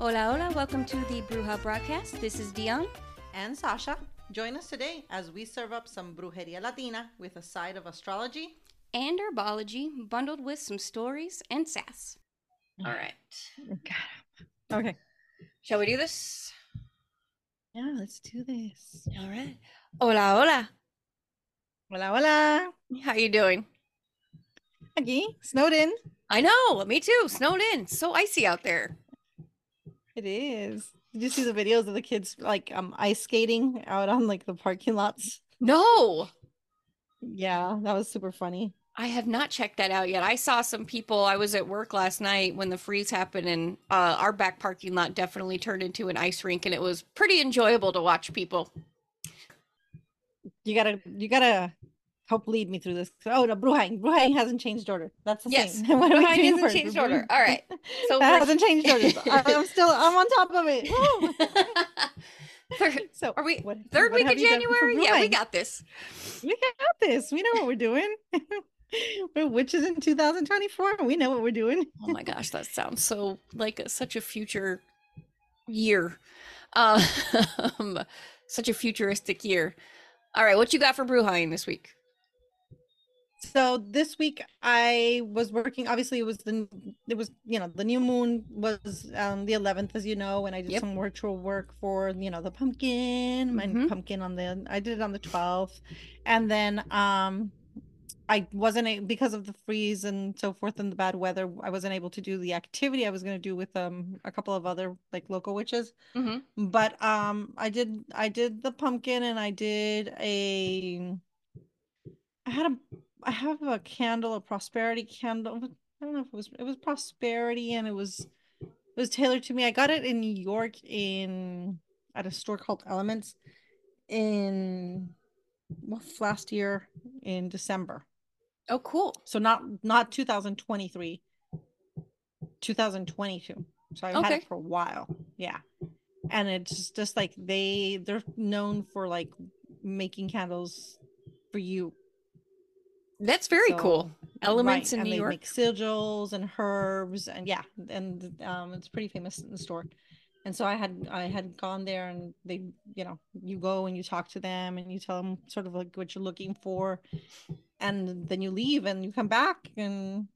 Hola, hola. Welcome to the Bruja broadcast. This is Dion. and Sacha. Join us today as we serve up some brujeria latina with a side of astrology. And herbology bundled with some stories and sass. All right. Got Okay. Shall we do this? Yeah, let's do this. All right. Hola, hola. Hola, hola. How are you doing? Aquí, snowed in. I know. Me too. Snowed in. So icy out there. It is. Did you see the videos of the kids like um ice skating out on like the parking lots? No, Yeah, that was super funny. I have not checked that out yet. I saw some people. I was at work last night when the freeze happened, and uh, our back parking lot definitely turned into an ice rink, and it was pretty enjoyable to watch people. You gotta you gotta help lead me through this. Oh no, Bruhain. Bruhain hasn't changed order. That's the Yes, same. What Bruhain hasn't first? changed order. All right. So that we're- hasn't changed order. I'm still I'm on top of it. Third- So Are we what- third what week of for January? Yeah, we got this. We got this. We know what we're doing. we're witches in 2024. We know what we're doing. Oh my gosh, that sounds so like a, such a future year. Um, such a futuristic year. All right, what you got for Bruhain this week? So this week I was working. Obviously, it was the it was you know the new moon was um the 11th, as you know, and I did Yep. some virtual work for you know the pumpkin, my Mhm. pumpkin on the I did it on the 12th, and then um I wasn't a, because of the freeze and so forth and the bad weather. I wasn't able to do the activity I was going to do with um a couple of other like local witches. Mm-hmm. but um i did i did the pumpkin and i did a i had a i have a candle a prosperity candle. I don't know if it was it was prosperity and it was it was tailored to me. I got it in new york in at a store called elements in well, last year in december. Oh, cool. so not not 2023 2022 so i've had it for a while. Yeah. And it's just like they they're known for like making candles for you That's very So, cool. Elements right, in and New they York. make sigils and herbs and yeah and um it's pretty famous in the store and so i had i had gone there and they you know you go and you talk to them and you tell them sort of like what you're looking for and then you leave and you come back and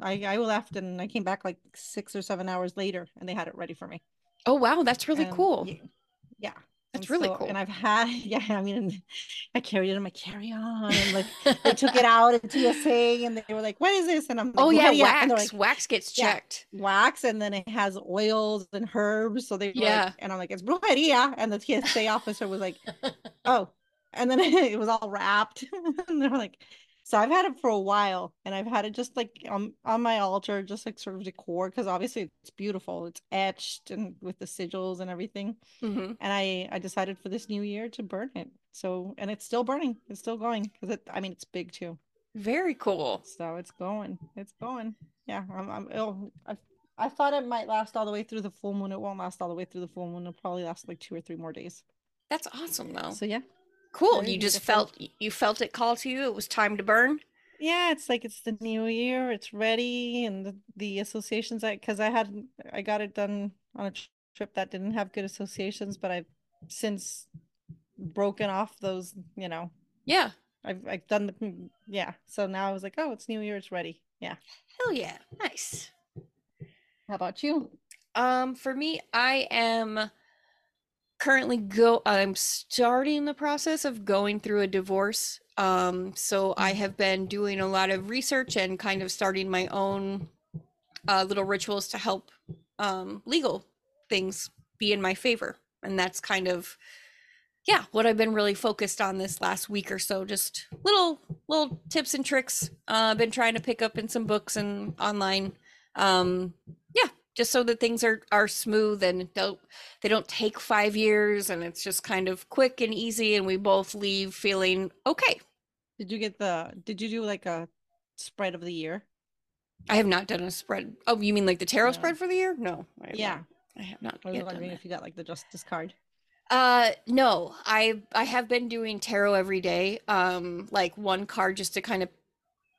i i left and i came back like six or seven hours later and they had it ready for me Oh, wow, that's really and cool. y- yeah That's and really so- cool. and i've had yeah i mean i carried it in my carry-on and like they took it out at TSA and they were like, "What is this?" And I'm like, oh yeah, wax. like, wax gets Yeah. checked. wax, and then it has oils and herbs. So they Yeah. like, and I'm like, "It's brujeria," and the TSA officer was like, "Oh," and then it was all wrapped, and they were like, "So I've had it for a while, and I've had it just like on on my altar, just like sort of decor, because obviously it's beautiful, it's etched and with the sigils and everything." hmm and I I decided for this new year to burn it. So and it's still burning. It's still going because it. I mean, it's big too. Very cool. So it's going. It's going. Yeah. I'm. I'm ill. I, I thought it might last all the way through the full moon. It won't last all the way through the full moon. It'll probably last like two or three more days. That's awesome, though. So yeah. Cool. You just beautiful. felt you felt it call to you. It was time to burn. Yeah, it's like it's the new year. It's ready, and the, the associations. I because I had I got it done on a trip that didn't have good associations, but I've since broken off those. You know, Yeah. I've I've done the mm, yeah. So now I was like, oh, it's New Year, it's ready. Yeah. Hell yeah. Nice. How about you? Um, for me, I am currently go I'm starting the process of going through a divorce. Um, so I have been doing a lot of research and kind of starting my own uh, little rituals to help um, legal things be in my favor. And that's kind of yeah, what I've been really focused on this last week or so. Just little little tips and tricks. Uh, I've been trying to pick up in some books and online. Um, yeah, just so that things are are smooth and don't they don't take five years and it's just kind of quick and easy and we both leave feeling okay. Did you get the did you do like a spread of the year? I have not done a spread. Oh, you mean like the tarot No. spread for the year? No. I Yeah. not. I have not I was wondering if you got like the justice card. Uh no, I I have been doing tarot every day. Um like one card just to kind of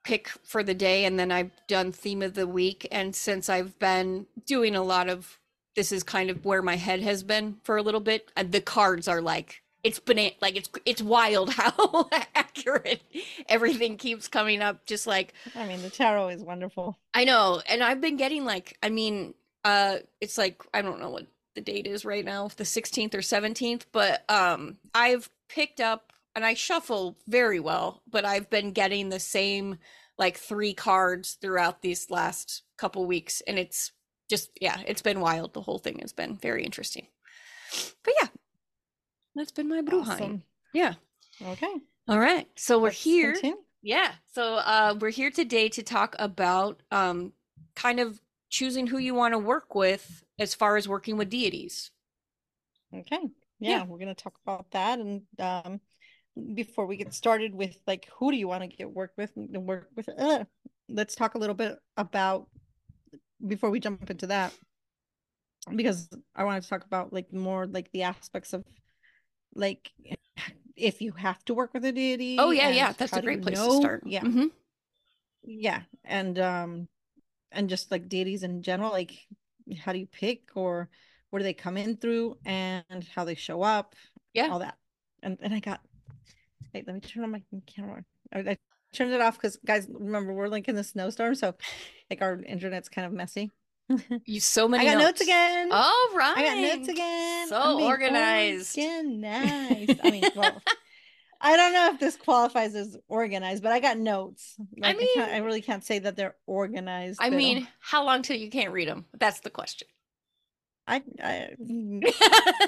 pick for the day and then I've done theme of the week and since I've been doing a lot of this is kind of where my head has been for a little bit. And the cards are like it's bana- like it's it's wild how accurate everything keeps coming up just like I mean, the tarot is wonderful. I know and I've been getting like I mean uh it's like I don't know what the date is right now the 16th or 17th but um I've picked up and I shuffle very well but I've been getting the same like three cards throughout these last couple weeks and it's just yeah it's been wild the whole thing has been very interesting but yeah that's been my Bruheim. Awesome. Yeah. Okay. All right. So we're let's here. continue. Yeah. So uh, we're here today to talk about um, kind of choosing who you want to work with as far as working with deities. Okay. Yeah. Yeah, we're gonna talk about that and um before we get started with like who do you want to get work with and work with uh, let's talk a little bit about before we jump into that because I wanted to talk about like more like the aspects of like if you have to work with a deity. Oh yeah, yeah. That's a great place to start. Yeah. Mhm. Yeah. And um and just like deities in general, like how do you pick or where do they come in through and how they show up, Yeah. all that. And and I got wait, let me turn on my camera. I, I turned it off because guys, remember we're like in the snowstorm, so like our internet's kind of messy. You so many. I got notes, again. All right. I got notes again. So I'm being organized. Organized. I mean, well, I don't know if this qualifies as organized, but I got notes. Like, I, mean- can't, I really can't say that they're organized. I mean, um, how long till you can't read them? That's the question. I, I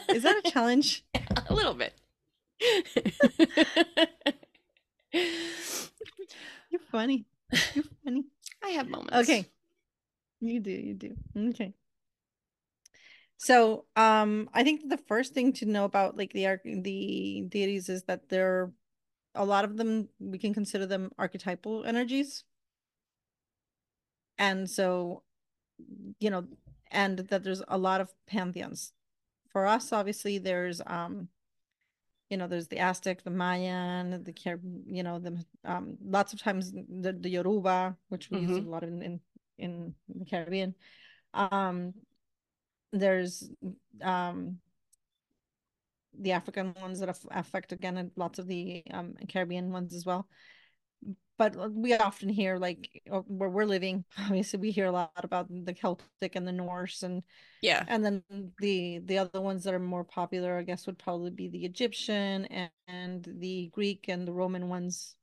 is that a challenge? a little bit. You're funny. You're funny. I have moments. Okay. You do, you do. Okay. So, um, I think the first thing to know about like the the deities is that they're a lot of them we can consider them archetypal energies. And so, you know, and that there's a lot of pantheons. For us, obviously, there's um, you know, there's the Aztec, the Mayan, the you know, the um, lots of times the the Yoruba, which we use a Mhm. lot in in in the Caribbean. Um, there's um the African ones that affect again and lots of the um Caribbean ones as well. But uh, we often hear like uh, where we're living, obviously we hear a lot about the Celtic and the Norse and Yeah. and then the the other ones that are more popular, I guess, would probably be the Egyptian and, and the Greek and the Roman ones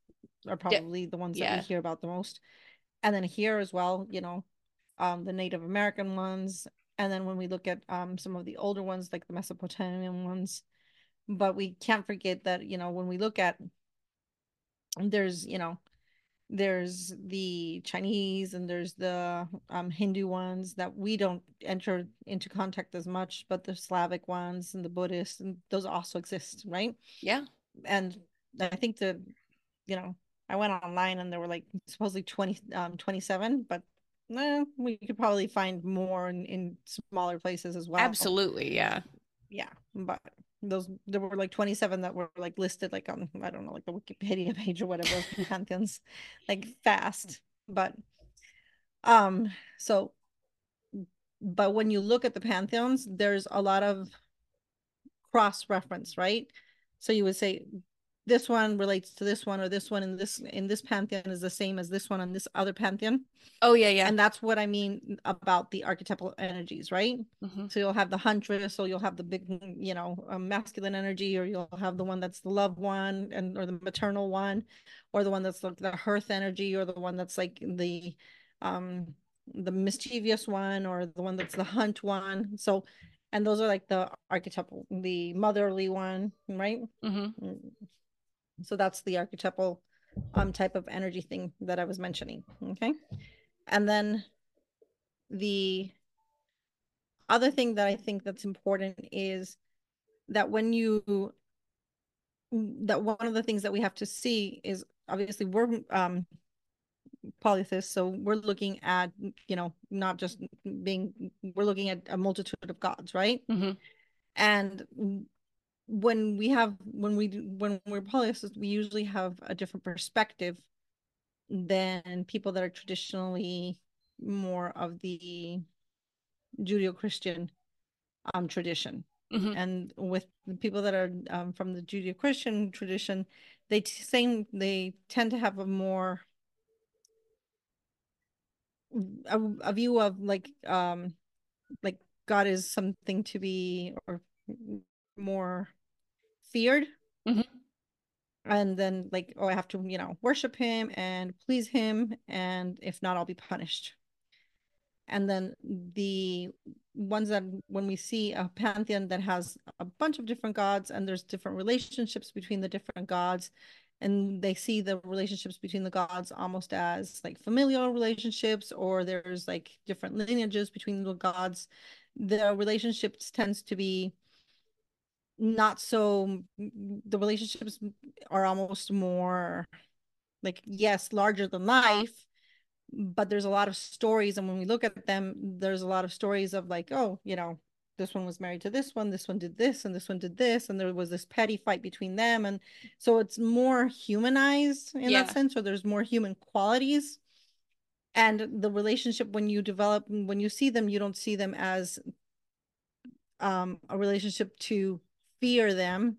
are probably the ones that yeah. we hear about the most. And then here as well, you know, um, the Native American ones, and then when we look at um some of the older ones like the Mesopotamian ones, but we can't forget that you know when we look at there's you know there's the Chinese and there's the um, Hindu ones that we don't enter into contact as much, but the Slavic ones and the Buddhist and those also exist, right? Yeah. And I think the, you know, I went online and there were like supposedly 20, um, 27, but eh, we could probably find more in, in smaller places as well. Absolutely. Yeah. Yeah, but those there were like 27 that were like listed like on I don't know like the Wikipedia page or whatever pantheons like fast but um so but when you look at the pantheons there's a lot of cross reference right? So you would say this one relates to this one or this one in this in this pantheon is the same as this one on this other pantheon Oh yeah. Yeah. and that's what I mean about the archetypal energies right Mhm. so you'll have the huntress, or you'll have the big, mm, you know, um, masculine energy, or you'll have the one that's the love one, and or the maternal one, or the one that's like the hearth energy, or the one that's like the, um, the mischievous one, or the one that's the hunt one. So, and those are like the archetypal, the motherly one, right? Mhm. So that's the archetypal um type of energy thing that I was mentioning. Okay. And then the other thing that I think that's important is that when you that one of the things that we have to see is obviously we're um polytheists so we're looking at you know not just being we're looking at a multitude of gods right Mhm. and when we have when we when we're polytheists we usually have a different perspective than people that are traditionally more of the judeo-christian um tradition Mhm. and with the people that are um, from the judeo-christian tradition they t- same they tend to have a more a, a view of like um like god is something to be or more feared Mhm. and then like oh i have to you know worship him and please him and if not i'll be punished and then the ones that when we see a pantheon that has a bunch of different gods and there's different relationships between the different gods and they see the relationships between the gods almost as like familial relationships or there's like different lineages between the gods the relationships tends to be not so the relationships are almost more like yes larger than life but there's a lot of stories and when we look at them there's a lot of stories of like oh you know this one was married to this one this one did this and this one did this and there was this petty fight between them and so it's more humanized in Yeah. that sense or there's more human qualities and the relationship when you develop when you see them you don't see them as um a relationship to fear them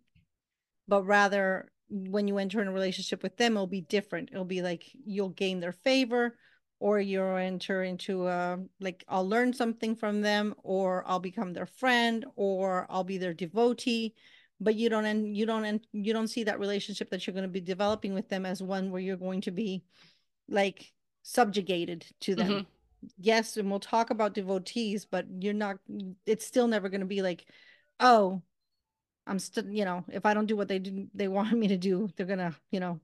but rather when you enter in a relationship with them it'll be different. It'll be like you'll gain their favor or you'll enter into a like i'll learn something from them or i'll become their friend or i'll be their devotee. But you don't and you don't and you don't see that relationship that you're going to be developing with them as one where you're going to be like subjugated to them. Mhm. yes and we'll talk about devotees but you're not it's still never going to be like oh i'm still you know if i don't do what they do they want me to do they're gonna you know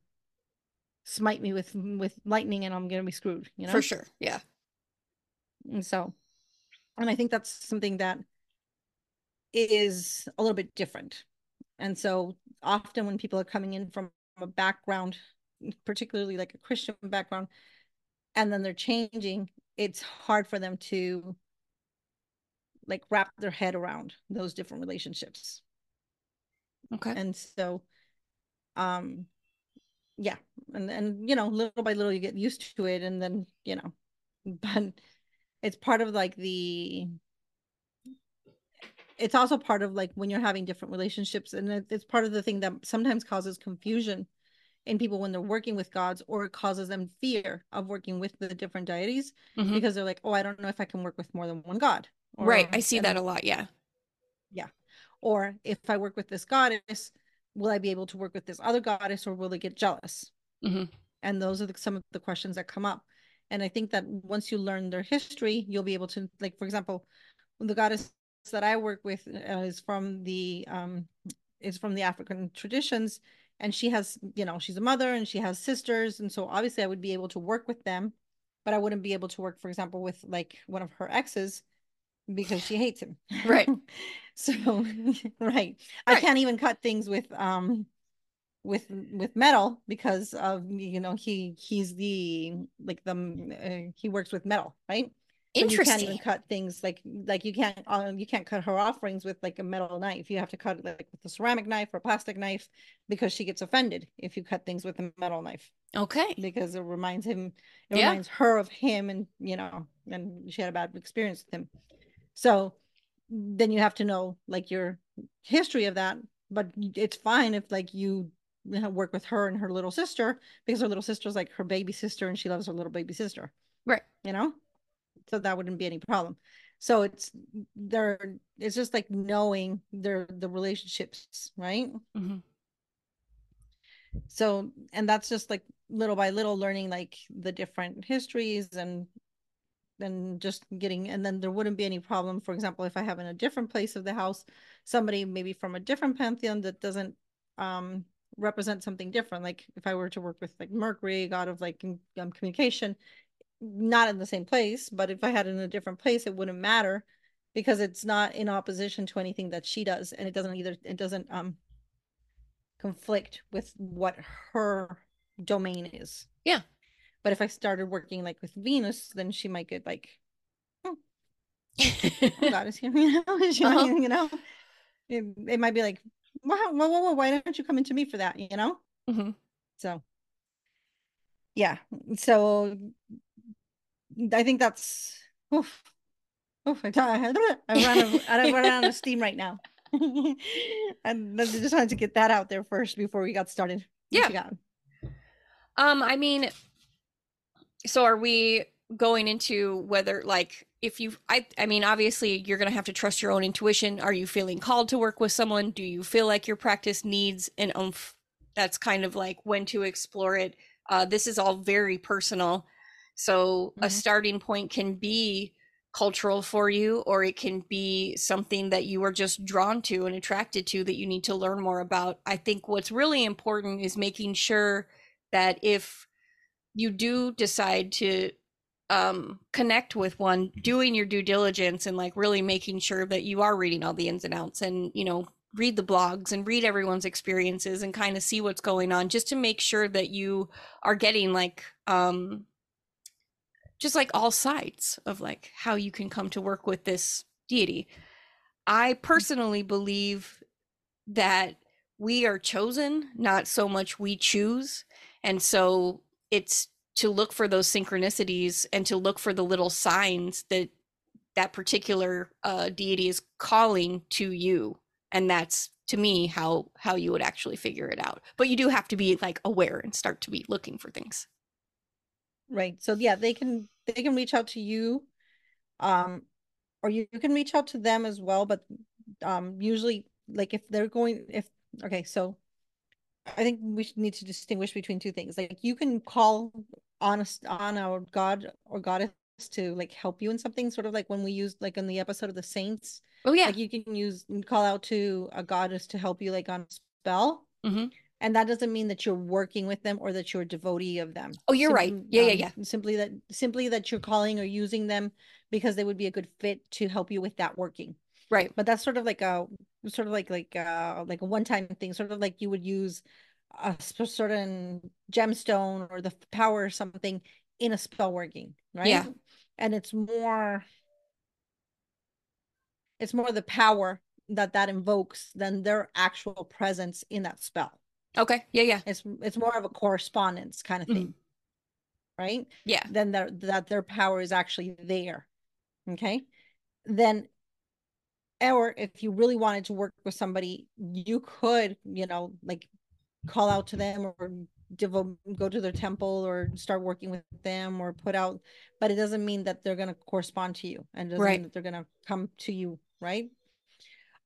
smite me with with lightning and i'm gonna be screwed you know For sure. Yeah. and so and i think that's something that is a little bit different and so often when people are coming in from a background particularly like a christian background and then they're changing it's hard for them to like wrap their head around those different relationships Okay. and so um yeah and and you know little by little you get used to it and then you know but it's part of like the it's also part of like when you're having different relationships and it's part of the thing that sometimes causes confusion in people when they're working with gods or it causes them fear of working with the different deities Mhm. because they're like oh i don't know if i can work with more than one god right. I see that a lot. Yeah yeah. Or if I work with this goddess, will I be able to work with this other goddess or will they get jealous? Mhm. And those are the, some of the questions that come up. And I think that once you learn their history, you'll be able to, like, for example, the goddess that I work with uh, is from the um is from the African traditions, and she has, you know, she's a mother and she has sisters, and so obviously I would be able to work with them, but I wouldn't be able to work, for example, with like one of her exes because she hates him. Right. so right. I can't even cut things with um with with metal because of you know he he's the like the uh, he works with metal, right? So you can't even cut things like like you can't um, you can't cut her offerings with like a metal knife. You have to cut it like with a ceramic knife or a plastic knife because she gets offended if you cut things with a metal knife Okay. because it reminds him it Yeah. reminds her of him and you know and she had a bad experience with him so then you have to know like your history of that but it's fine if like you work with her and her little sister because her little sister's like her baby sister and she loves her little baby sister Right. you know so that wouldn't be any problem so it's there it's just like knowing their the relationships right Mhm. so and that's just like little by little learning like the different histories and then just getting and then there wouldn't be any problem for example if i have in a different place of the house somebody maybe from a different pantheon that doesn't um represent something different like if i were to work with like mercury god of like um, communication not in the same place but if i had in a different place it wouldn't matter because it's not in opposition to anything that she does and it doesn't either it doesn't um conflict with what her domain is Yeah. But if i started working like with venus then she might get like oh god is here you know she Uh-huh. you know it, it might be like wow whoa, whoa, whoa, why don't you come into me for that you know Mhm. so yeah so i think that's oof. Oh, I, I run out, I run out of steam right now. and I just wanted to get that out there first before we got started. Yeah. got? Um, I mean, so are we going into whether like if you I I mean, obviously you're gonna have to trust your own intuition. Are you feeling called to work with someone? Do you feel like your practice needs an oomph? That's kind of like when to explore it. Uh, this is all very personal. So a Mhm. starting point can be cultural for you, or it can be something that you are just drawn to and attracted to that you need to learn more about. I think what's really important is making sure that if you do decide to um connect with one doing your due diligence and like really making sure that you are reading all the ins and outs and you know read the blogs and read everyone's experiences and kind of see what's going on just to make sure that you are getting like um just like all sides of like how you can come to work with this deity. I personally believe that we are chosen not so much we choose. And so it's to look for those synchronicities and to look for the little signs that that particular uh, deity is calling to you and that's to me how how you would actually figure it out but you do have to be like aware and start to be looking for things Right. So yeah, they can they can reach out to you, um, or you, you can reach out to them as well. But um, usually, like if they're going, if okay, so I think we should need to distinguish between two things. Like you can call on on our god or goddess to like help you in something, sort of like when we used like in the episode of the saints. oh yeah Like you can use call out to a goddess to help you like on a spell. Mhm. And that doesn't mean that you're working with them or that you're a devotee of them. Oh, you're right. Simply, Yeah, yeah, um, yeah. Simply that simply that you're calling or using them because they would be a good fit to help you with that working. right But that's sort of like a sort of like like uh like a one-time thing, sort of like you would use a certain gemstone or the power or something in a spell working, right? Yeah. And it's more it's more the power that that invokes than their actual presence in that spell. okay yeah yeah It's it's more of a correspondence kind of thing, right? yeah Then their that their power is actually there. Okay. Then or if you really wanted to work with somebody, you could, you know, like call out to them or devote go to their temple or start working with them or put out, but it doesn't mean that they're gonna correspond to you and doesn't Right. mean that they're gonna come to you, right?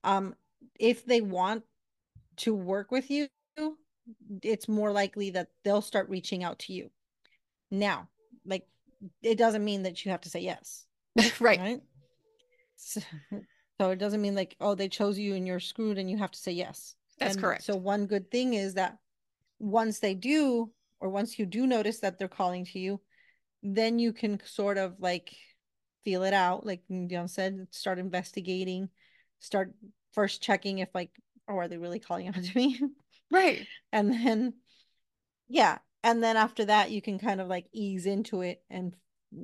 Um, if they want to work with you, it's more likely that they'll start reaching out to you. Now, like it doesn't mean that you have to say yes, right right? So, so it doesn't mean like, oh, they chose you and you're screwed and you have to say yes. That's And correct. So one good thing is that once they do, or once you do notice that they're calling to you, then you can sort of like feel it out, like Dion said, start investigating, start first checking if like, oh, are they really calling out to me? right and then yeah and then after that you can kind of like ease into it and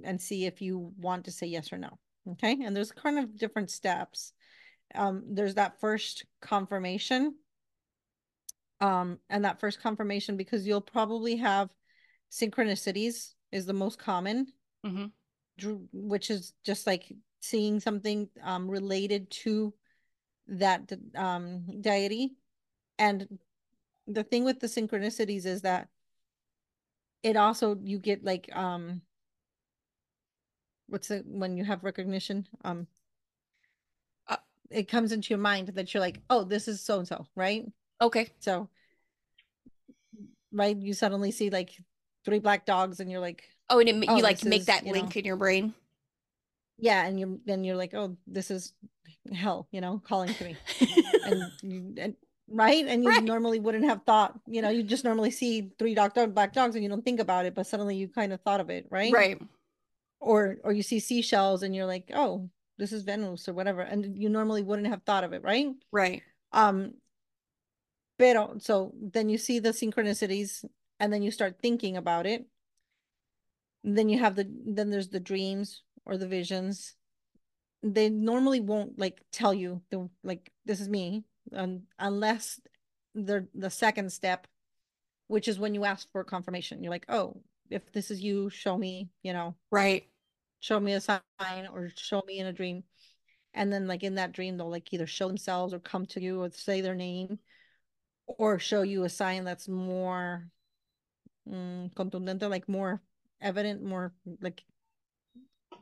and see if you want to say yes or no okay and there's kind of different steps. Um there's that first confirmation. Um and that first confirmation because you'll probably have synchronicities is the most common. Hmm which is just like seeing something um related to that um deity. And the thing with the synchronicities is that it also you get like um what's it when you have recognition um Uh, it comes into your mind that you're like oh this is so and so right? Okay. So right? You suddenly see like three black dogs and you're like oh and it, ma- Oh, you like this make is, that you link know- in your brain? Yeah and you're then you're like oh this is hell you know calling to me. And, you, and right? And you Right. normally wouldn't have thought you know you just normally see three dog dog black dogs and you don't think about it but suddenly you kind of thought of it right? Right or or you see seashells and you're like oh this is venus or whatever and you normally wouldn't have thought of it right? Right. Um pero so then you see the synchronicities and then you start thinking about it. Then you have the then there's the dreams or the visions. They normally won't like tell you the like this is me um, unless the the second step which is when you ask for confirmation. You're like oh if this is you show me you know. Right. Show me a sign or show me in a dream. And then like in that dream they'll like either show themselves or come to you or say their name or show you a sign that's more mm, contundente like more evident more like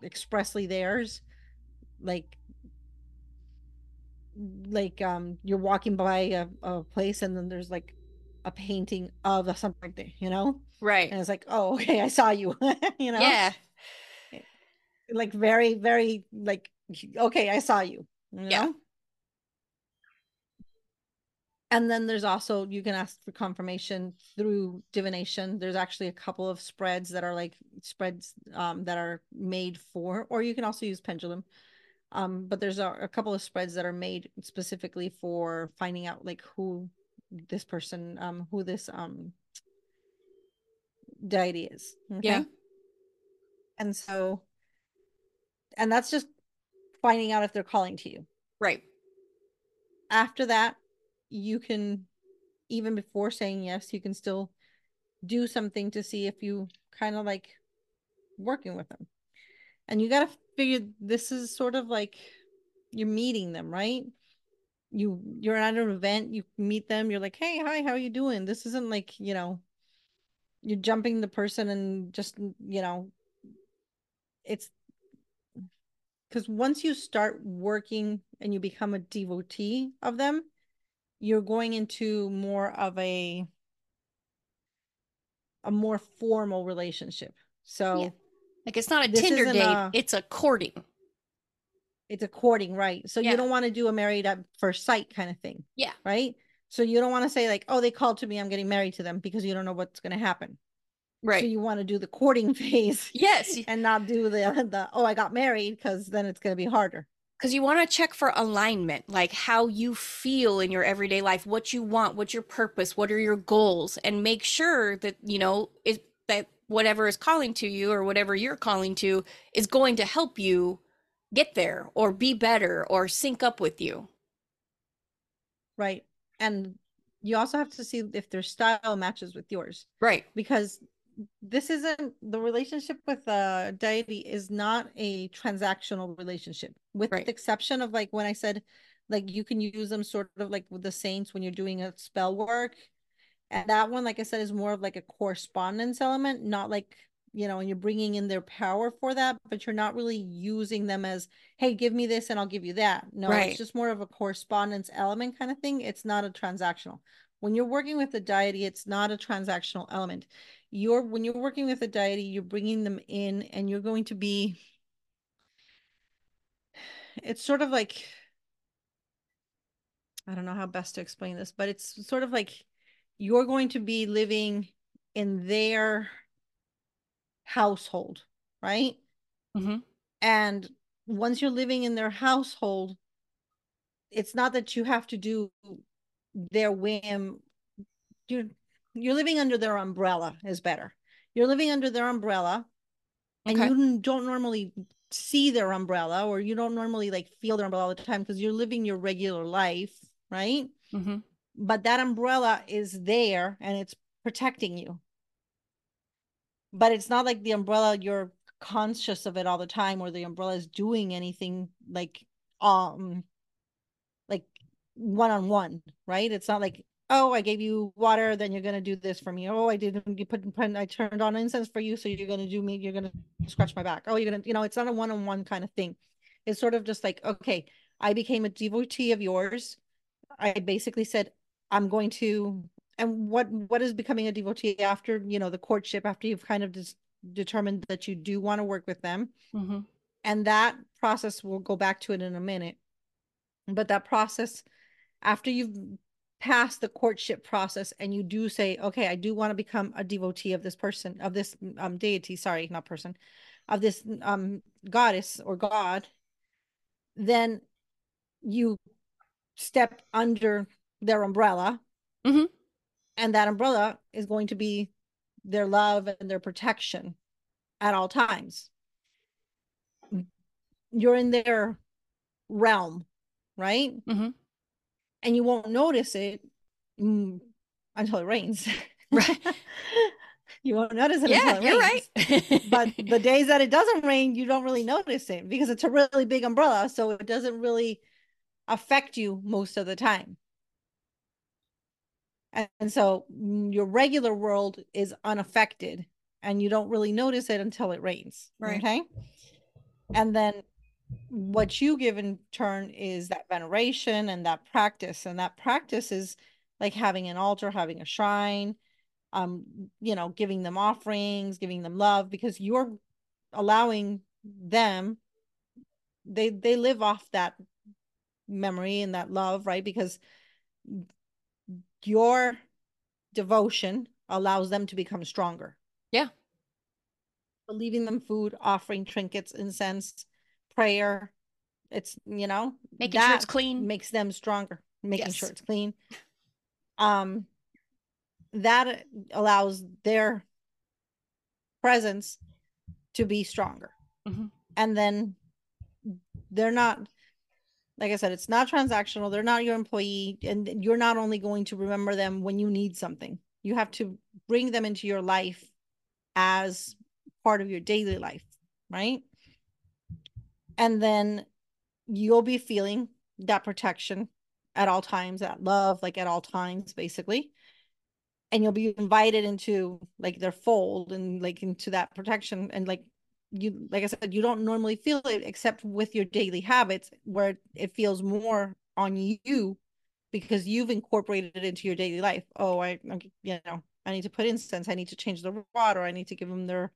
expressly theirs. Like like um you're walking by a, a place and then there's like a painting of something like that, you know Right. and it's like oh okay i saw you you know Yeah. like very very like okay i saw you, you Yeah. know? and then there's also you can ask for confirmation through divination there's actually a couple of spreads that are like spreads um, that are made for or you can also use pendulum um, but there's a, a couple of spreads that are made specifically for finding out like who this person um who this um deity is okay? Yeah. and so and that's just finding out if they're calling to you Right. after that you can even before saying yes you can still do something to see if you kind of like working with them and you got to figure this is sort of like you're meeting them right you you're at an event you meet them you're like hey hi how are you doing this isn't like you know you're jumping the person and just you know it's because once you start working and you become a devotee of them you're going into more of a a more formal relationship so Yeah. Like it's not a Tinder date, a- it's a courting. It's a courting right so Yeah. you don't want to do a married at first sight kind of thing Yeah. right so you don't want to say like oh they called to me i'm getting married to them because you don't know what's going to happen Right. so you want to do the courting phase yes. and not do the the oh i got married because then it's going to be harder Because you want to check for alignment, like how you feel in your everyday life, what you want, what's your purpose, what are your goals, and make sure that, you know, is that whatever is calling to you or whatever you're calling to is going to help you get there or be better or sync up with you. right and you also have to see if their style matches with yours Right. because this isn't the relationship with a deity is not a transactional relationship with Right. the exception of like when i said like you can use them sort of like with the saints when you're doing a spell work and that one like i said is more of like a correspondence element not like you know and you're bringing in their power for that but you're not really using them as hey give me this and i'll give you that. No Right. it's just more of a correspondence element kind of thing. It's not a transactional. When you're working with the deity it's not a transactional element. You're when you're working with a deity you're bringing them in and you're going to be it's sort of like i don't know how best to explain this but it's sort of like you're going to be living in their household right Mhm. and once you're living in their household it's not that you have to do their whim you're you're living under their umbrella is better you're living under their umbrella and Okay. you don't normally see their umbrella or you don't normally like feel their umbrella all the time because you're living your regular life right Mm-hmm. but that umbrella is there and it's protecting you but it's not like the umbrella you're conscious of it all the time or the umbrella is doing anything like um like one on one right? It's not like oh i gave you water then you're going to do this for me. Oh i didn't you put, put i turned on incense for you so you're going to do me you're going to scratch my back. Oh you're going to you know it's not a one-on-one kind of thing. It's sort of just like okay i became a devotee of yours. I basically said i'm going to and what what is becoming a devotee after you know the courtship after you've kind of just determined that you do want to work with them Mm-hmm. and that process we'll go back to it in a minute but that process after you've passed the courtship process and you do say okay i do want to become a devotee of this person of this um deity sorry not person of this um goddess or god then you step under their umbrella Mhm. And that umbrella is going to be their love and their protection at all times you're in their realm right Mhm. and you won't notice it until it rains Right. You won't notice it yeah, until it you're rains. right. but the days that it doesn't rain, you don't really notice it because it's a really big umbrella. So it doesn't really affect you most of the time. And, and so mm, your regular world is unaffected and you don't really notice it until it rains. Right. Okay. And then what you give in turn is that veneration and that practice. And that practice is like having an altar, having a shrine, um you know giving them offerings giving them love because you're allowing them they they live off that memory and that love right because your devotion allows them to become stronger Yeah. leaving them food offering trinkets incense prayer it's you know Making sure it's clean. makes them stronger making Yes. sure it's clean um that allows their presence to be stronger Mhm. and then they're not like i said it's not transactional they're not your employee and you're not only going to remember them when you need something. You have to bring them into your life as part of your daily life right? And then you'll be feeling that protection at all times that love like at all times basically. And you'll be invited into like their fold and like into that protection and like you like i said you don't normally feel it except with your daily habits where it feels more on you because you've incorporated it into your daily life. Oh i you know i need to put incense i need to change the water i need to give them their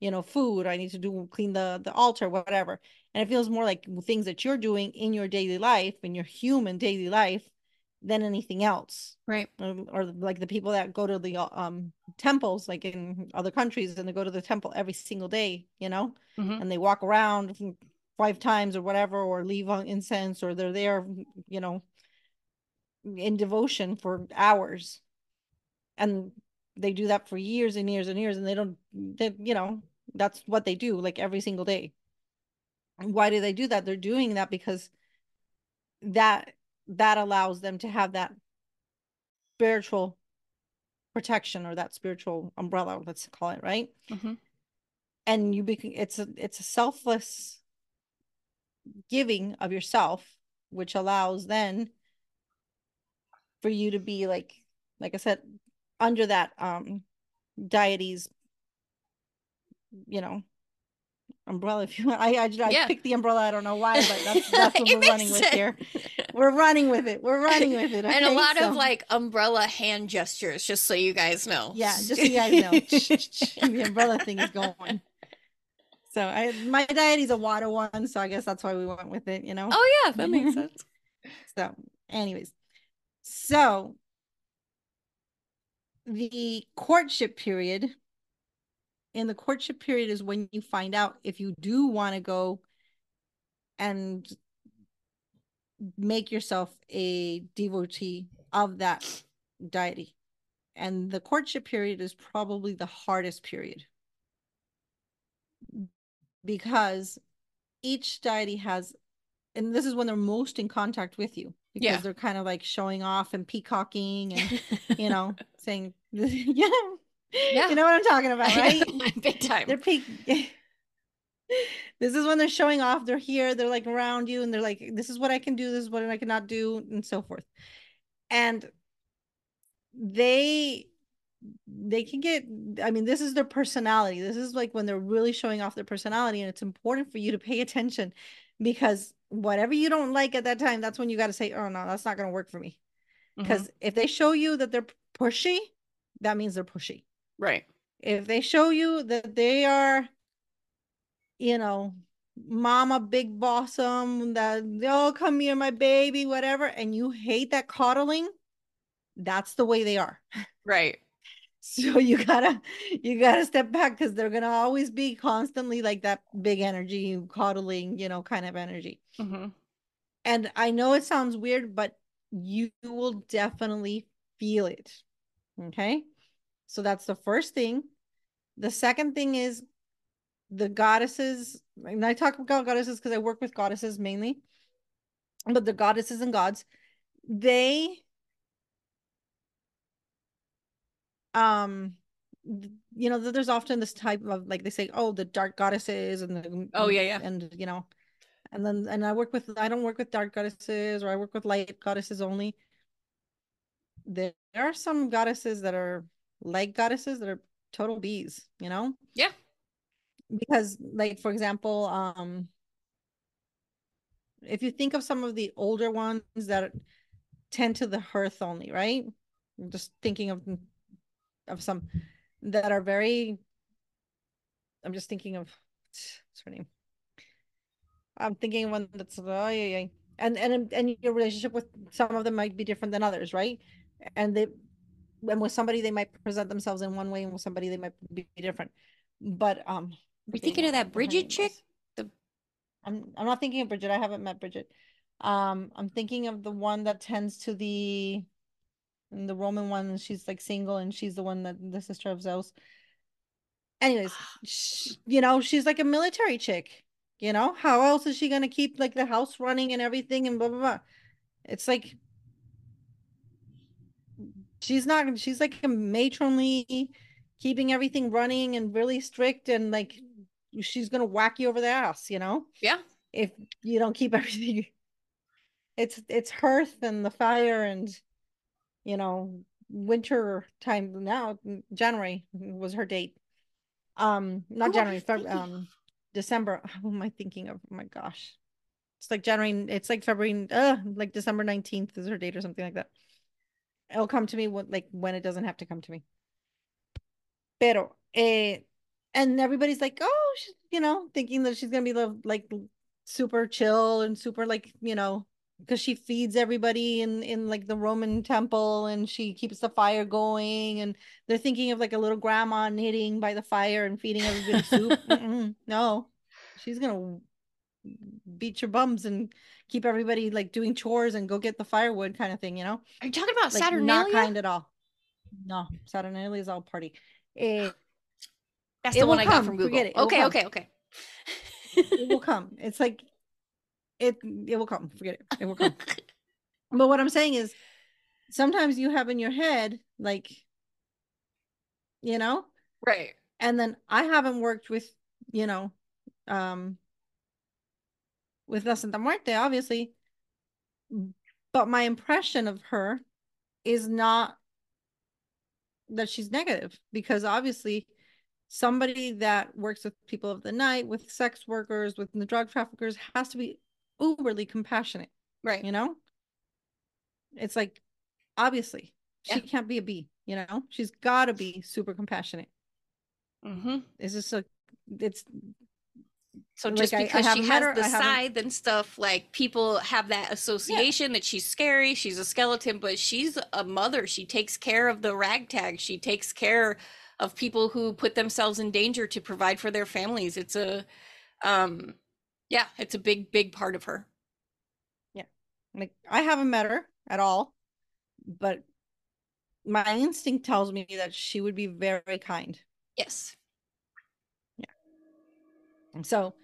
you know food i need to do clean the the altar whatever. And it feels more like things that you're doing in your daily life in your human daily life than anything else. Right. or, or like the people that go to the um temples like in other countries and they go to the temple every single day you know? Mhm. and they walk around five times or whatever or leave on incense or they're there you know in devotion for hours. And they do that for years and years and years and they don't they, you know that's what they do like every single day. And why do they do that? They're doing that because that that allows them to have that spiritual protection or that spiritual umbrella let's call it right Mhm. and you become it's a it's a selfless giving of yourself which allows then for you to be like like i said under that um deity's you know umbrella if you i i, I Yeah. picked the umbrella i don't know why but that's that's what we're running with here. We're running with it. We're running with it and a lot So- of like umbrella hand gestures, just so you guys know. yeah just so you guys know. The umbrella thing is going. So i my deity's a water one so i guess that's why we went with it you know? Oh yeah, that makes sense. So, anyways, so the courtship period, in the courtship period is when you find out if you do want to go and make yourself a devotee of that deity. And the courtship period is probably the hardest period because each deity has and this is when they're most in contact with you because Yeah. they're kind of like showing off and peacocking and you know saying yeah Yeah. you know what i'm talking about right Big time. they're peak this is when they're showing off they're here they're like around you and they're like this is what i can do this is what i cannot do and so forth and they they can get i mean this is their personality this is like when they're really showing off their personality and it's important for you to pay attention because whatever you don't like at that time that's when you got to say oh no that's not going to work for me Mhm. because if they show you that they're pushy that means they're pushy right. if they show you that they are you know mama big bossum that oh come here my baby whatever and you hate that coddling that's the way they are Right. so you gotta you gotta step back because they're gonna always be constantly like that big energy coddling you know kind of energy hmm and i know it sounds weird but you will definitely feel it okay so that's the first thing the second thing is the goddesses and i talk about goddesses because i work with goddesses mainly but the goddesses and gods they um you know, there's often this type of like they say, oh, the dark goddesses and the Oh, yeah, yeah. and you know, and then and I work with I don't work with dark goddesses or I work with light goddesses only. There, there are some goddesses that are light goddesses that are total bees, you know? Yeah. Because like for example, um if you think of some of the older ones that tend to the hearth only, right? I'm just thinking of of some that are very I'm just thinking of what's her name? I'm thinking of one that's oh, yeah, yeah. and and and your relationship with some of them might be different than others, right? And they and with somebody they might present themselves in one way, and with somebody they might be different. But um, You're thinking of that Bridget chick? The I'm I'm not thinking of Bridget. I haven't met Bridget. Um, I'm thinking of the one that tends to the the Roman one. She's like single, and she's the one that the sister of Zeus. Anyways, sh you know, she's like a military chick. You know, how else is she gonna keep like the house running and everything and blah blah blah? It's like she's not. She's like a matronly, keeping everything running and really strict and like she's gonna whack you over the ass. You know yeah. if you don't keep everything it's it's hearth and the fire and you know winter time now january was her date um not january Feb- thinking um december who am i thinking of oh my gosh it's like january it's like february uh like december 19th is her date or something like that it'll come to me when like when it doesn't have to come to me. Pero eh, and everybody's like oh you know thinking that she's gonna be the, like super chill and super like you know because she feeds everybody in in like the roman temple and she keeps the fire going and they're thinking of like a little grandma knitting by the fire and feeding everybody soup. Mm-mm, no. She's gonna beat your bums and keep everybody like doing chores and go get the firewood kind of thing you know Are you talking about like Saturnalia? not kind at all no saturnalia is all party Eh, That's the one I got from Google. forget it, it Okay, okay, okay. it will come. It's like it it will come. Forget it. It will come. but what I'm saying is sometimes you have in your head like you know, right. and then I haven't worked with, you know, um with La Santa Muerte, obviously. But my impression of her is not that she's negative because obviously somebody that works with people of the night, with sex workers, with the drug traffickers has to be uberly compassionate, Right. you know? It's like obviously she can't be a bee, you know? She's got to be super compassionate. Mm-hmm. It's just a it's So Like, just I- I because she has her, the scythe and stuff, like people have that association that she's scary, she's a skeleton, but she's a mother. She takes care of the ragtag. She takes care of people who put themselves in danger to provide for their families. It's a, um, yeah, it's a big, big part of her. Yeah, like I haven't met her at all, but my instinct tells me that she would be very kind. Yes. So,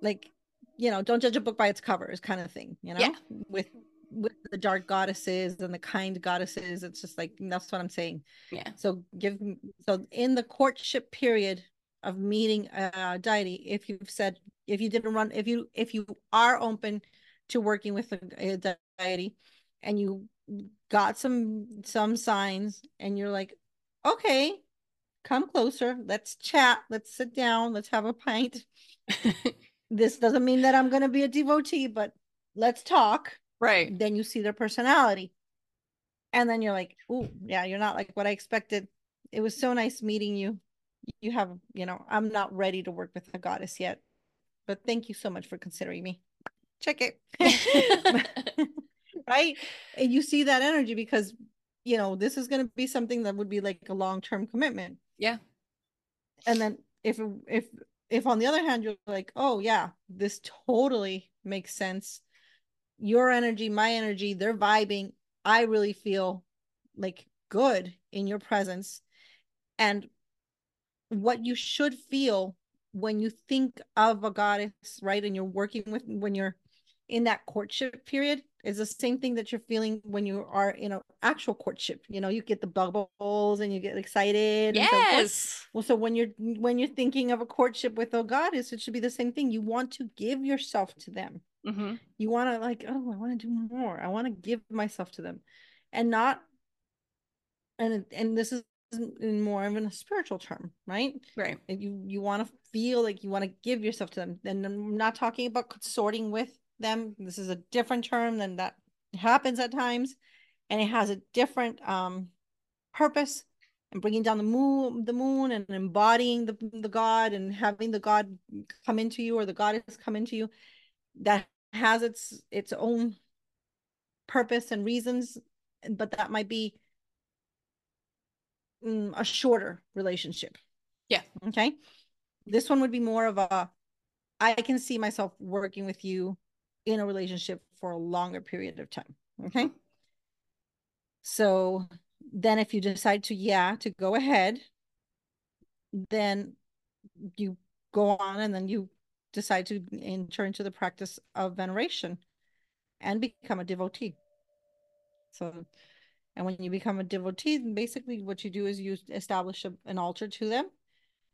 like, you know, don't judge a book by its covers, kind of thing. You know, Yeah. with with the dark goddesses and the kind goddesses, it's just like that's what I'm saying. Yeah. So give so in the courtship period of meeting a deity, if you've said if you didn't run if you if you are open to working with a, a deity and you got some some signs and you're like, okay, come closer, let's chat, let's sit down, let's have a pint. this doesn't mean that I'm gonna be a devotee, but let's talk. Right. then you see their personality. And then you're like oh yeah you're not like what i expected. It was so nice meeting you. You have you know i'm not ready to work with a goddess yet but thank you so much for considering me. Check it. Right? And you see that energy because you know this is going to be something that would be like a long-term commitment yeah. and then if if if on the other hand you're like oh yeah this totally makes sense. Your energy my energy they're vibing. I really feel like good in your presence. And what you should feel when you think of a goddess right and you're working with when you're in that courtship period It's the same thing that you're feeling when you are in an actual courtship. You know, you get the bubbles and you get excited. so. Yes. Well, so when you're when you're thinking of a courtship with a goddess, it should be the same thing. You want to give yourself to them. hmm You want to like, oh, I want to do more. I want to give myself to them, and not. And and this is in more of a spiritual term, right? Right. And you you want to feel like you want to give yourself to them. And I'm not talking about consorting with them. This is a different term than that happens at times, and it has a different um purpose and bringing down the moon the moon and embodying the the god and having the god come into you or the goddess come into you that has its its own purpose and reasons but that might be mm, a shorter relationship Yeah. okay this one would be more of a i can see myself working with you in a relationship for a longer period of time okay? So then if you decide to yeah to go ahead then you go on and then you decide to enter into the practice of veneration and become a devotee. So and when you become a devotee basically what you do is you establish a, an altar to them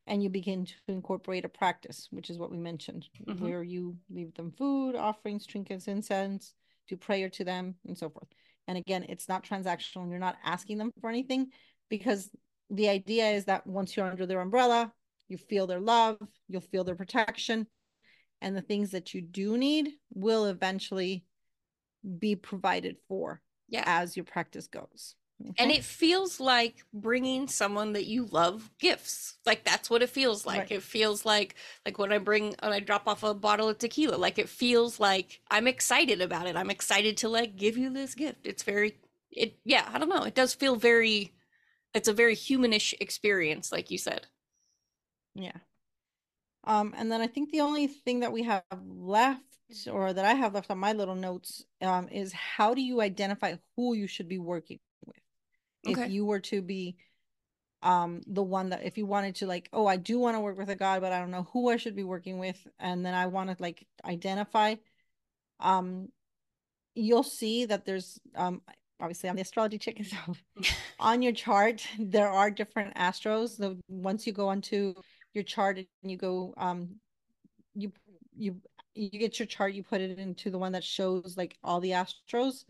and you begin to incorporate a practice which is what we mentioned Mhm. where you leave them food offerings trinkets incense do prayer to them and so forth and again, it's not transactional. You're not asking them for anything because the idea is that once you're under their umbrella, you feel their love, you'll feel their protection, and the things that you do need will eventually be provided for Yeah. as your practice goes. And it feels like bringing someone that you love gifts. Like that's what it feels like. Right. It feels like like when I bring when I drop off a bottle of tequila. Like it feels like I'm excited about it. I'm excited to like give you this gift. It's very it yeah, I don't know. It does feel very it's a very humanish experience, like you said. Yeah. Um, and then I think the only thing that we have left, or that I have left on my little notes, um, is how do you identify who you should be working with? If you were to be um the one that if you wanted to like, oh, I do want to work with a god, but I don't know who I should be working with, and then I want to like identify, um, you'll see that there's um obviously I'm the astrology chick, so on your chart there are different astros. The once you go onto your chart and you go um you you you get your chart, you put it into the one that shows like all the astros.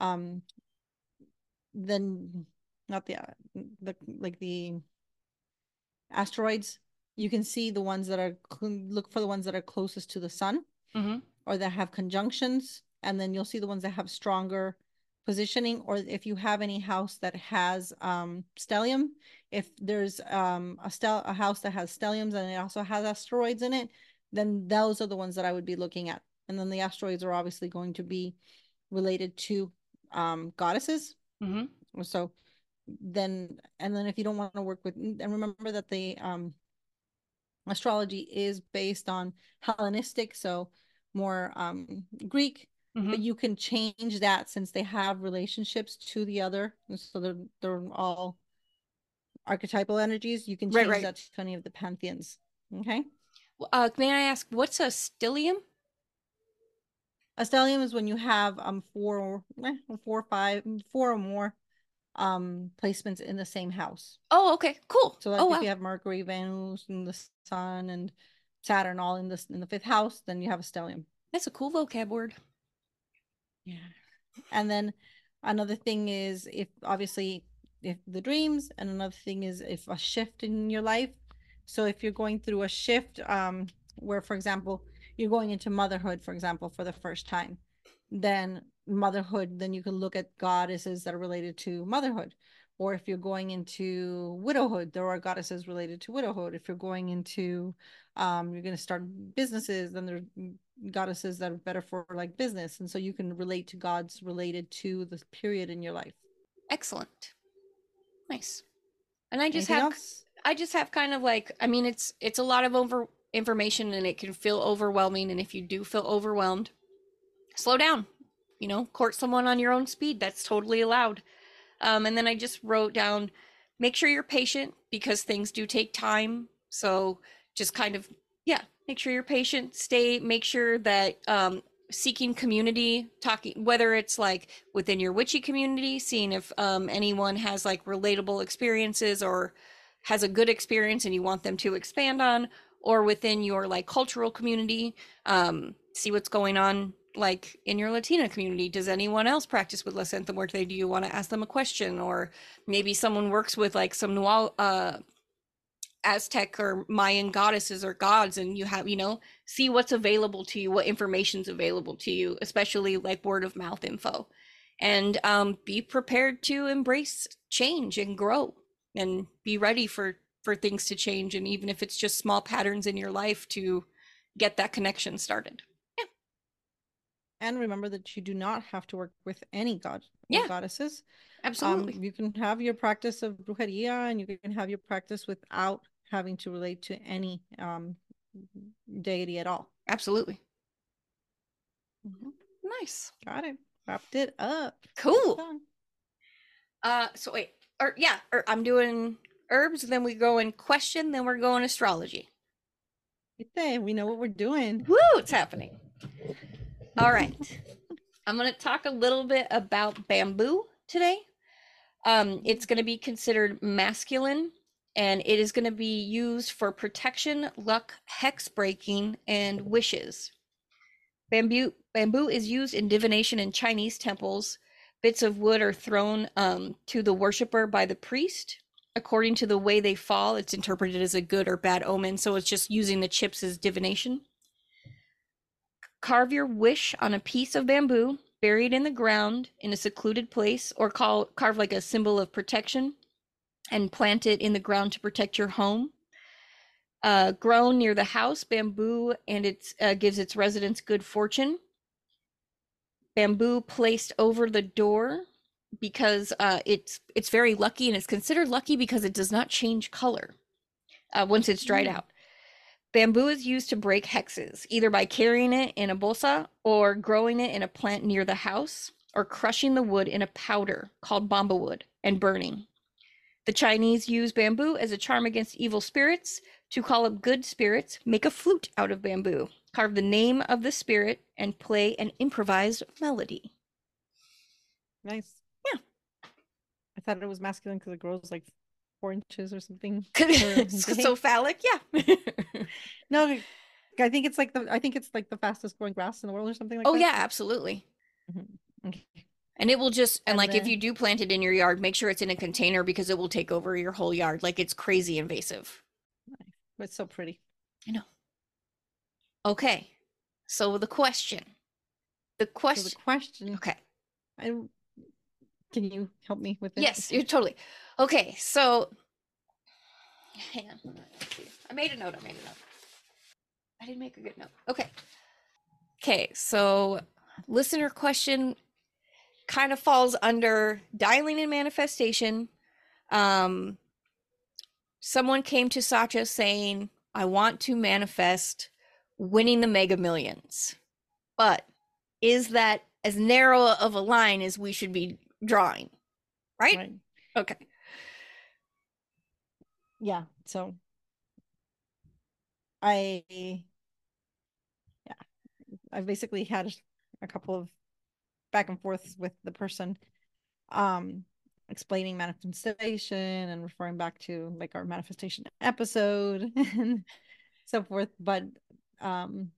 Um then not the the like the asteroids, you can see the ones that are look for the ones that are closest to the sun Mm-hmm. or that have conjunctions, and then you'll see the ones that have stronger positioning, or if you have any house that has um stellium, if there's um a stel a house that has stelliums and it also has asteroids in it, then those are the ones that I would be looking at. And then the asteroids are obviously going to be related to um goddesses. Mm-hmm. So then and then if you don't want to work with and remember that the um astrology is based on Hellenistic, so more um Greek, Mm-hmm. but you can change that since they have relationships to the other, so they're they're all archetypal energies. You can Right, change right. that to any of the pantheons. Okay. Uh, may I ask what's a stellium? A stellium is when you have um four, eh, four, five, four or more um placements in the same house. Oh, okay, cool. So like oh, if wow. you have Mercury, Venus, and the Sun and Saturn all in this in the fifth house, then you have a stellium. That's a cool vocab word. Yeah. And then another thing is if obviously if the dreams and another thing is if a shift in your life. So if you're going through a shift um where for example you're going into motherhood for example for the first time, then motherhood then you can look at goddesses that are related to motherhood. Or if you're going into widowhood, there are goddesses related to widowhood. If you're going into um you're going to start businesses, then there's goddesses that are better for like business and so you can relate to gods related to this period in your life Excellent. Nice. And I just Anything have else? I just have kind of like I mean it's it's a lot of over information and it can feel overwhelming and if you do feel overwhelmed slow down. You know, court someone on your own speed. That's totally allowed. Um and then I just wrote down make sure you're patient because things do take time. So just kind of yeah, make sure you're patient, stay make sure that um seeking community, talking whether it's like within your witchy community, seeing if um, anyone has like relatable experiences or has a good experience and you want them to expand on, or within your like cultural community, um, see what's going on like in your Latina community. Does anyone else practice with anthem work? They do you want to ask them a question, or maybe someone works with like some Nual, uh, Aztec or Mayan goddesses or gods, and you have, you know, see what's available to you, what information's available to you, especially like word of mouth info. And um, be prepared to embrace change and grow and be ready for for things to change and even if it's just small patterns in your life to get that connection started. Yeah. And remember that you do not have to work with any god Yeah. goddesses. Absolutely. Um, you can have your practice of brujeria and you can have your practice without having to relate to any um deity at all. Absolutely. Mhm. Nice. Got it. Wrapped it up. Cool. Uh so wait, or yeah, or I'm doing herbs, then we go in question, then we're going astrology. Hey, we know what we're doing. Woo, it's happening. All right. I'm going to talk a little bit about bamboo today. Um, it's going to be considered masculine and it is going to be used for protection, luck, hex breaking, and wishes. Bamboo bamboo is used in divination in Chinese temples. Bits of wood are thrown um, to the worshiper by the priest. According to the way they fall, it's interpreted as a good or bad omen. So it's just using the chips as divination. Carve your wish on a piece of bamboo, bury it in the ground in a secluded place, or call, carve like a symbol of protection and plant it in the ground to protect your home. Uh, grown near the house, bamboo and it uh, gives its residents good fortune. Bamboo placed over the door because uh, it's it's very lucky and it's considered lucky because it does not change color uh, once it's dried Mm. out. Bamboo is used to break hexes, either by carrying it in a bolsa or growing it in a plant near the house or crushing the wood in a powder called bamba wood and burning. The Chinese use bamboo as a charm against evil spirits. To call up good spirits, make a flute out of bamboo, carve the name of the spirit, and play an improvised melody. Nice. I thought it was masculine because it grows like four inches or something. day. so phallic, yeah. no, I think it's like the I think it's like the fastest growing grass in the world or something like oh that. yeah, absolutely. Mm-hmm. Okay. And it will just and And like if you do plant it in your yard, make sure it's in a container because it will take over your whole yard. Like it's crazy invasive. But it's so pretty. I know. Okay. So the question. The So question the question Okay. I can you help me with this? Yes, you're totally. Okay, so hang on. I made a note. I made a note. I didn't make a good note. Okay. Okay, so listener question kind of falls under dialing and manifestation. Um someone came to Sacha saying, I want to manifest winning the mega millions. But is that as narrow of a line as we should be drawing? Right? Right. Okay. Yeah. So I yeah. I've basically had a couple of back and forths with the person um explaining manifestation and referring back to like our manifestation episode and so forth but um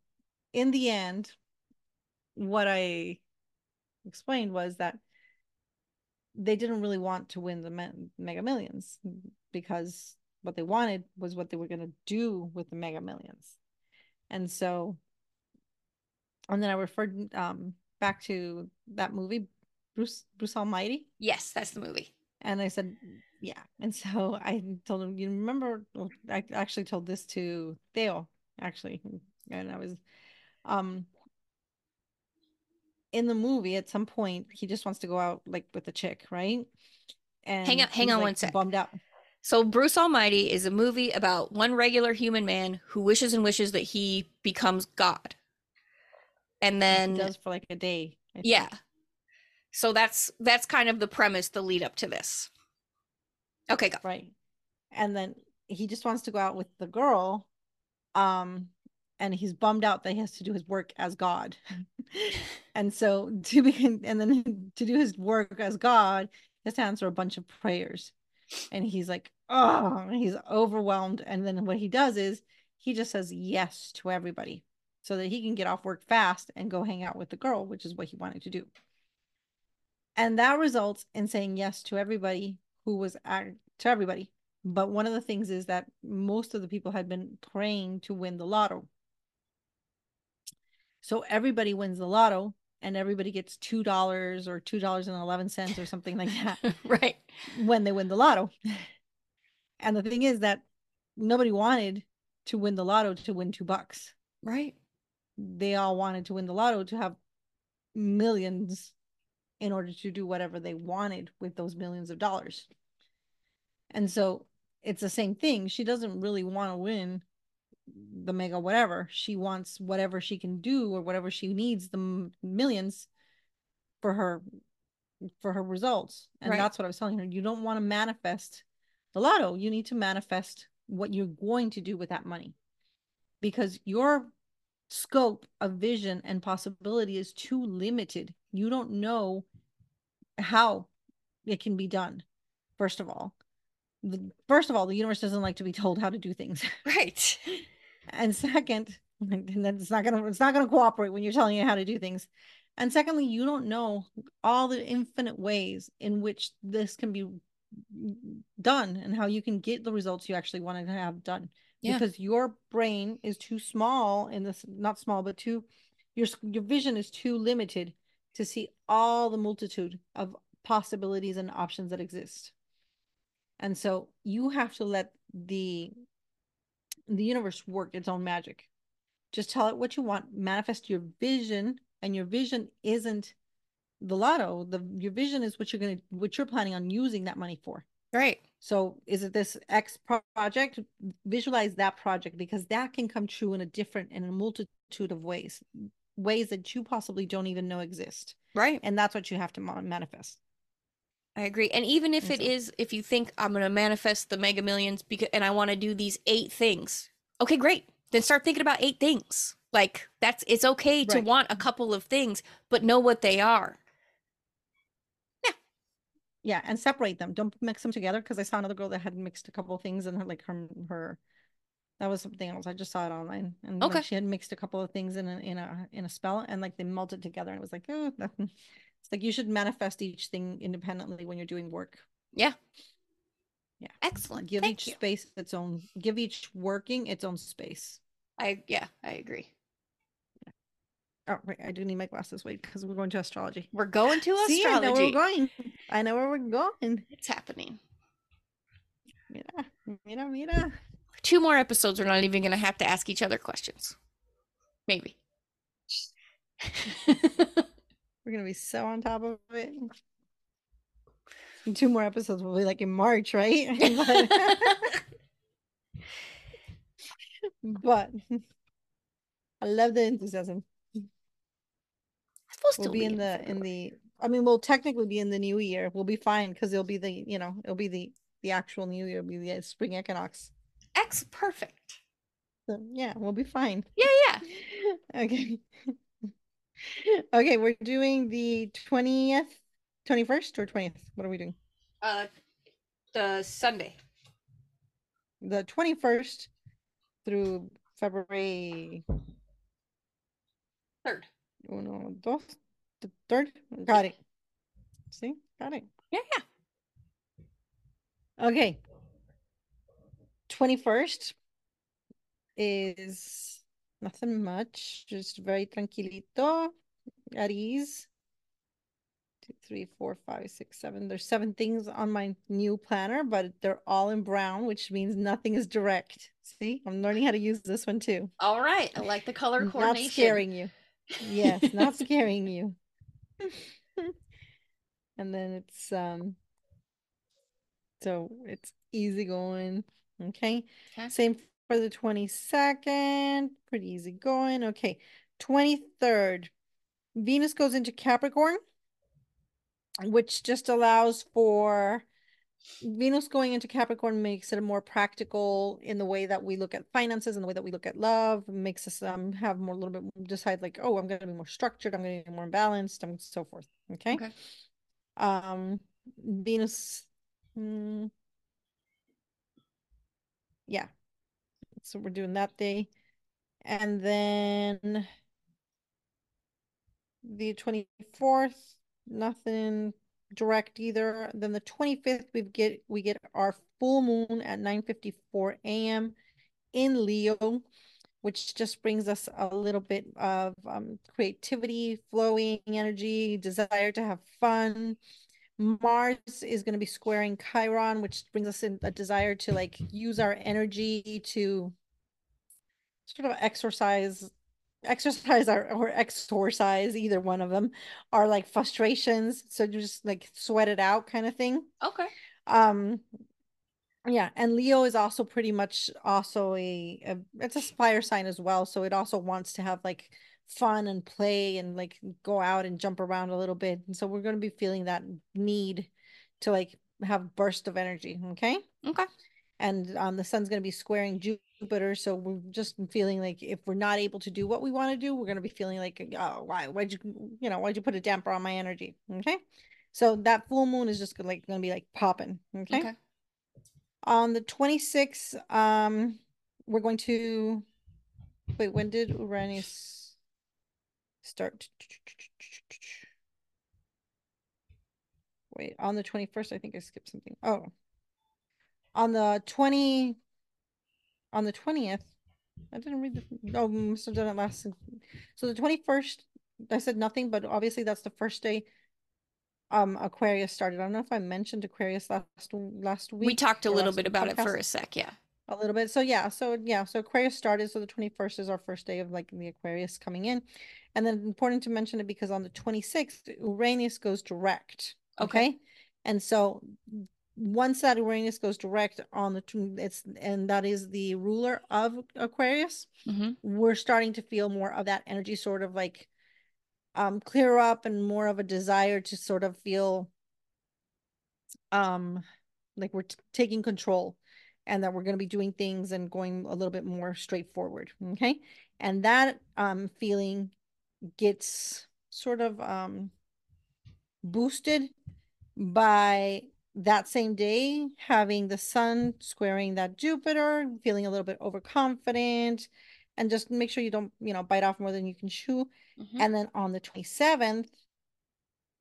in the end what i explained was that they didn't really want to win the me- mega millions because what they wanted was what they were going to do with the mega millions and so and then i referred um back to that movie bruce bruce almighty Yes, that's the movie. and I said, yeah. And so I told him, you remember, I actually told this to Theo, actually. And I was, um, in the movie, at some point, he just wants to go out like with a chick, right? And Hang on- hang on like, one sec. Bummed out. So Bruce Almighty is a movie about one regular human man who wishes and wishes that he becomes God. And He then does for like a day. I think. yeah. So that's that's kind of the premise, the lead up to this. Okay, go. Right. And then he just wants to go out with the girl. Um, and he's bummed out that he has to do his work as God. Mm. and so to be and then to do his work as God, he has to answer a bunch of prayers. And he's like, oh, he's overwhelmed. And then what he does is he just says yes to everybody so that he can get off work fast and go hang out with the girl, which is what he wanted to do. And that results in saying yes to everybody who was at, to everybody. But one of the things is that most of the people had been praying to win the lotto. So everybody wins the lotto and everybody gets $2 or $2.11 or something like that. right. When they win the lotto. And the thing is that nobody wanted to win the lotto to win two bucks. Right. They all wanted to win the lotto to have millions in order to do whatever they wanted with those millions of dollars. And so it's the same thing. She doesn't really want to win the mega whatever. She wants whatever she can do or whatever she needs the millions for her for her results. And right. that's what I was telling her. You don't want to manifest the lotto. You need to manifest what you're going to do with that money. Because your scope of vision and possibility is too limited. You don't know how it can be done. First of all, the, first of all, the universe doesn't like to be told how to do things. Right. and second, and then it's not gonna it's not gonna cooperate when you're telling it how to do things. And secondly, you don't know all the infinite ways in which this can be done and how you can get the results you actually want to have done. Yeah. Because your brain is too small in this not small, but too your your vision is too limited to see all the multitude of possibilities and options that exist. And so you have to let the the universe work its own magic. Just tell it what you want, manifest your vision, and your vision isn't the lotto. The your vision is what you're gonna what you're planning on using that money for. Right. So is it this X project? Visualize that project because that can come true in a different in a multitude of ways, ways that you possibly don't even know exist. Right. And that's what you have to manifest. I agree. And even if it is, if you think I'm going to manifest the mega millions because, and I want to do these eight things, okay, great. Then start thinking about eight things. Like that's, it's okay to right. want a couple of things, but know what they are. Yeah. Yeah. And separate them. Don't mix them together. Cause I saw another girl that had mixed a couple of things and her, like her, her, that was something else. I just saw it online, and okay. she had mixed a couple of things in a in a in a spell, and like they melted together, and it was like, oh, nothing. It's like you should manifest each thing independently when you're doing work. Yeah. Yeah. Excellent. Give Thank each you. space its own give each working its own space. I yeah, I agree. Oh wait, I do need my glasses. Wait, because we're going to astrology. We're going to astrology. See, I know where we're going. I know where we're going. It's happening. Mira, mira, mira. Two more episodes. We're not even going to have to ask each other questions. Maybe. We're gonna be so on top of it. In two more episodes will be like in March, right? but, I love the enthusiasm. supposed we'll to be in the in the. I mean, we'll technically be in the new year. We'll be fine because it'll be the you know it'll be the the actual new year. It'll be the uh, spring equinox. X perfect. So, yeah, we'll be fine. Yeah, yeah. okay okay, we're doing the 20th, 21st or 20th? What are we doing? Uh the Sunday. The 21st through February 3rd. Uno, dos, the third. Got it. See? Got it. Yeah, yeah. Okay. 21st is Nothing much, just very tranquilito, at ease. Two, three, four, five, six, seven. There's seven things on my new planner, but they're all in brown, which means nothing is direct. See, I'm learning how to use this one too. All right. I like the color coordination. Not scaring you. Yes, not scaring you. and then it's um so it's easy going. Okay. okay. Same for the 22nd. Pretty easy going. Okay. 23rd. Venus goes into Capricorn, which just allows for Venus going into Capricorn makes it more practical in the way that we look at finances and the way that we look at love. Makes us um have more a little bit decide like, oh, I'm going to be more structured. I'm going to be more balanced, and so forth. Okay. Okay. Um, Venus. mm, yeah. So we're doing that day, and then the twenty fourth. Nothing direct either. Then the 25th we get we get our full moon at 9:54 a.m. in Leo, which just brings us a little bit of um, creativity, flowing energy, desire to have fun. Mars is going to be squaring Chiron, which brings us in a desire to like use our energy to sort of exercise exercise our or exorcise either one of them are like frustrations. So just like sweat it out kind of thing. Okay. um yeah and leo is also pretty much also a, a it's a fire sign as well. So it also wants to have like fun and play and like go out and jump around a little bit and so we're going to be feeling that need to like have burst of energy okay Okay. and um, the sun's going to be squaring Jupiter. So we're just feeling like if we're not able to do what we want to do, we're going to be feeling like, oh, why, why'd you, you know, why'd you put a damper on my energy? Okay. So that full moon is just gonna, like going to be like popping. Okay? Okay. On the 26th, um, we're going to wait. When did Uranus start? Wait, on the 21st, I think I skipped something. Oh, on the 20 on the 20th i didn't read the oh must have done it last so the 21st i said nothing but obviously that's the first day um aquarius started i don't know if i mentioned aquarius last last week We talked a little bit about it for a sec. Yeah. a little bit so yeah so yeah so aquarius started so the 21st is our first day of like the aquarius coming in and then important to mention it because on the 26th uranus goes direct Okay. okay and so once that Uranus goes direct on the it's and that is the ruler of Aquarius, Mm-hmm. we're starting to feel more of that energy sort of like um clear up and more of a desire to sort of feel um like we're t- taking control and that we're going to be doing things and going a little bit more straightforward okay and that um feeling gets sort of um boosted by that same day having the sun squaring that Jupiter, feeling a little bit overconfident, and just make sure you don't, you know, bite off more than you can chew. Mhm. And then on the 27th,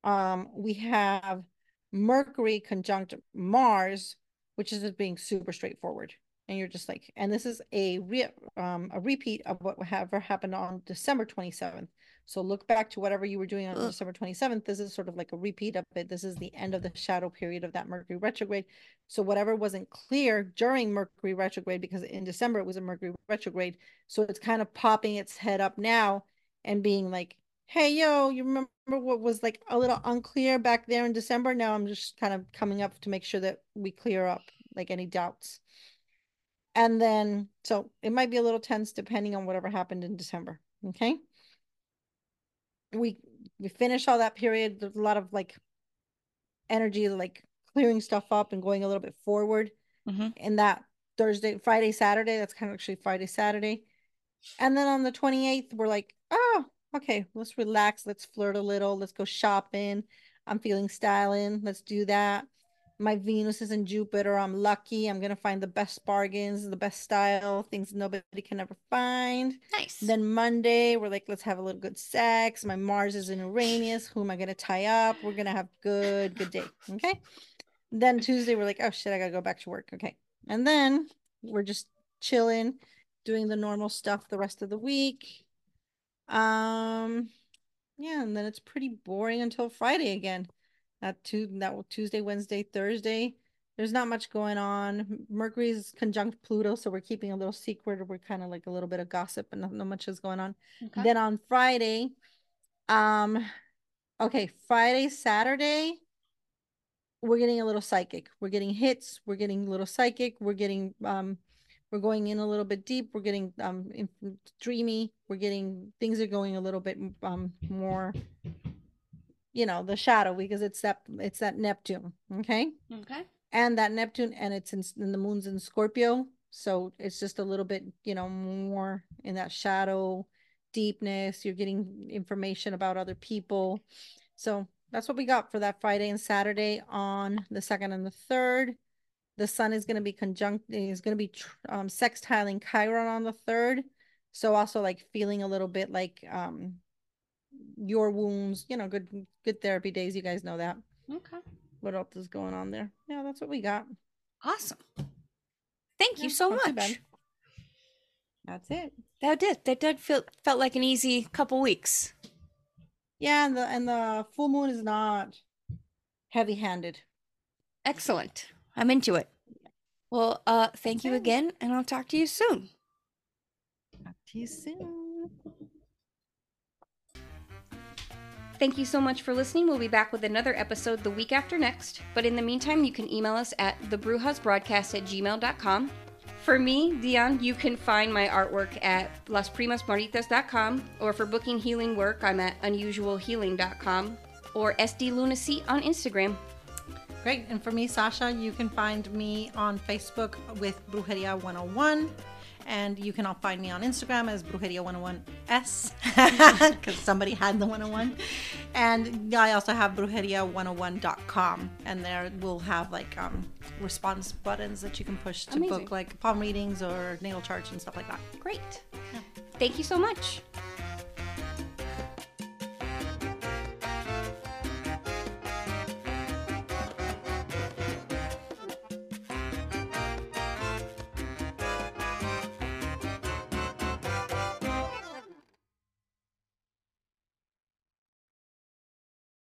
um, we have Mercury conjunct Mars, which is just being super straightforward. And you're just like, and this is a re um a repeat of what ever happened on December 27th. So look back to whatever you were doing on Ugh. December 27th. This is sort of like a repeat of it. This is the end of the shadow period of that Mercury retrograde. So whatever wasn't clear during Mercury retrograde, because in December it was a Mercury retrograde. So it's kind of popping its head up now and being like, hey, yo, you remember what was like a little unclear back there in December? Now I'm just kind of coming up to make sure that we clear up like any doubts. And then, so it might be a little tense depending on whatever happened in December. Okay. We we finish all that period. There's a lot of like energy, like clearing stuff up and going a little bit forward Mhm. in that Thursday, Friday, Saturday. That's kind of actually Friday, Saturday. And then on the 28th, we're like, oh, okay, let's relax. Let's flirt a little. Let's go shopping. I'm feeling styling. Let's do that. My Venus is in Jupiter. I'm lucky. I'm going to find the best bargains, the best style, things nobody can ever find. Nice. Then Monday, we're like, let's have a little good sex. My Mars is in Uranus. Who am I going to tie up? We're going to have good, good day. Okay. Then Tuesday, we're like, oh shit, I got to go back to work. Okay. And then we're just chilling, doing the normal stuff the rest of the week. Um, yeah. And then it's pretty boring until Friday again. That two, that Tuesday, Wednesday, Thursday. There's not much going on. Mercury's conjunct Pluto, so we're keeping a little secret. We're kind of like a little bit of gossip, and not, not much is going on. Okay. Then on Friday, um, okay, Friday, Saturday, we're getting a little psychic. We're getting hits. We're getting a little psychic. We're getting um, we're going in a little bit deep. We're getting um dreamy. We're getting things are going a little bit um more, you know, the shadow because it's that it's that Neptune. Okay. okay. and that Neptune, and it's in, in the moon's in Scorpio. So it's just a little bit, you know, more in that shadow deepness. You're getting information about other people. So that's what we got for that Friday and Saturday on the second and the third. The sun is going to be conjunct, is going to be um, sextiling Chiron on the third. So also like feeling a little bit like um your wounds, you know, good good therapy days. You guys know that. Okay. What else is going on there? Yeah, that's what we got. Awesome. Thank you so not too bad. much. That's it. That did. That did feel felt like an easy couple weeks. Yeah, and the and the full moon is not heavy handed. Excellent. I'm into it. Well, uh, thank you again, and I'll talk to you soon. Talk to you soon. Thank you so much for listening. We'll be back with another episode the week after next. But in the meantime, you can email us at thebrujasbroadcast at gmail.com. For me, Dion, you can find my artwork at lasprimasmaritas.com, or for booking healing work, I'm at unusualhealing.com, or SD Lunacy on Instagram. Great. And for me, Sacha, you can find me on Facebook with Brujeria 101. And you can all find me on Instagram as Brujeria 101S because somebody had the 101. And I also have brujeria101.com. And there we'll have like um, response buttons that you can push to Amazing. book like palm readings or natal charts and stuff like that. Great. Thank you so much.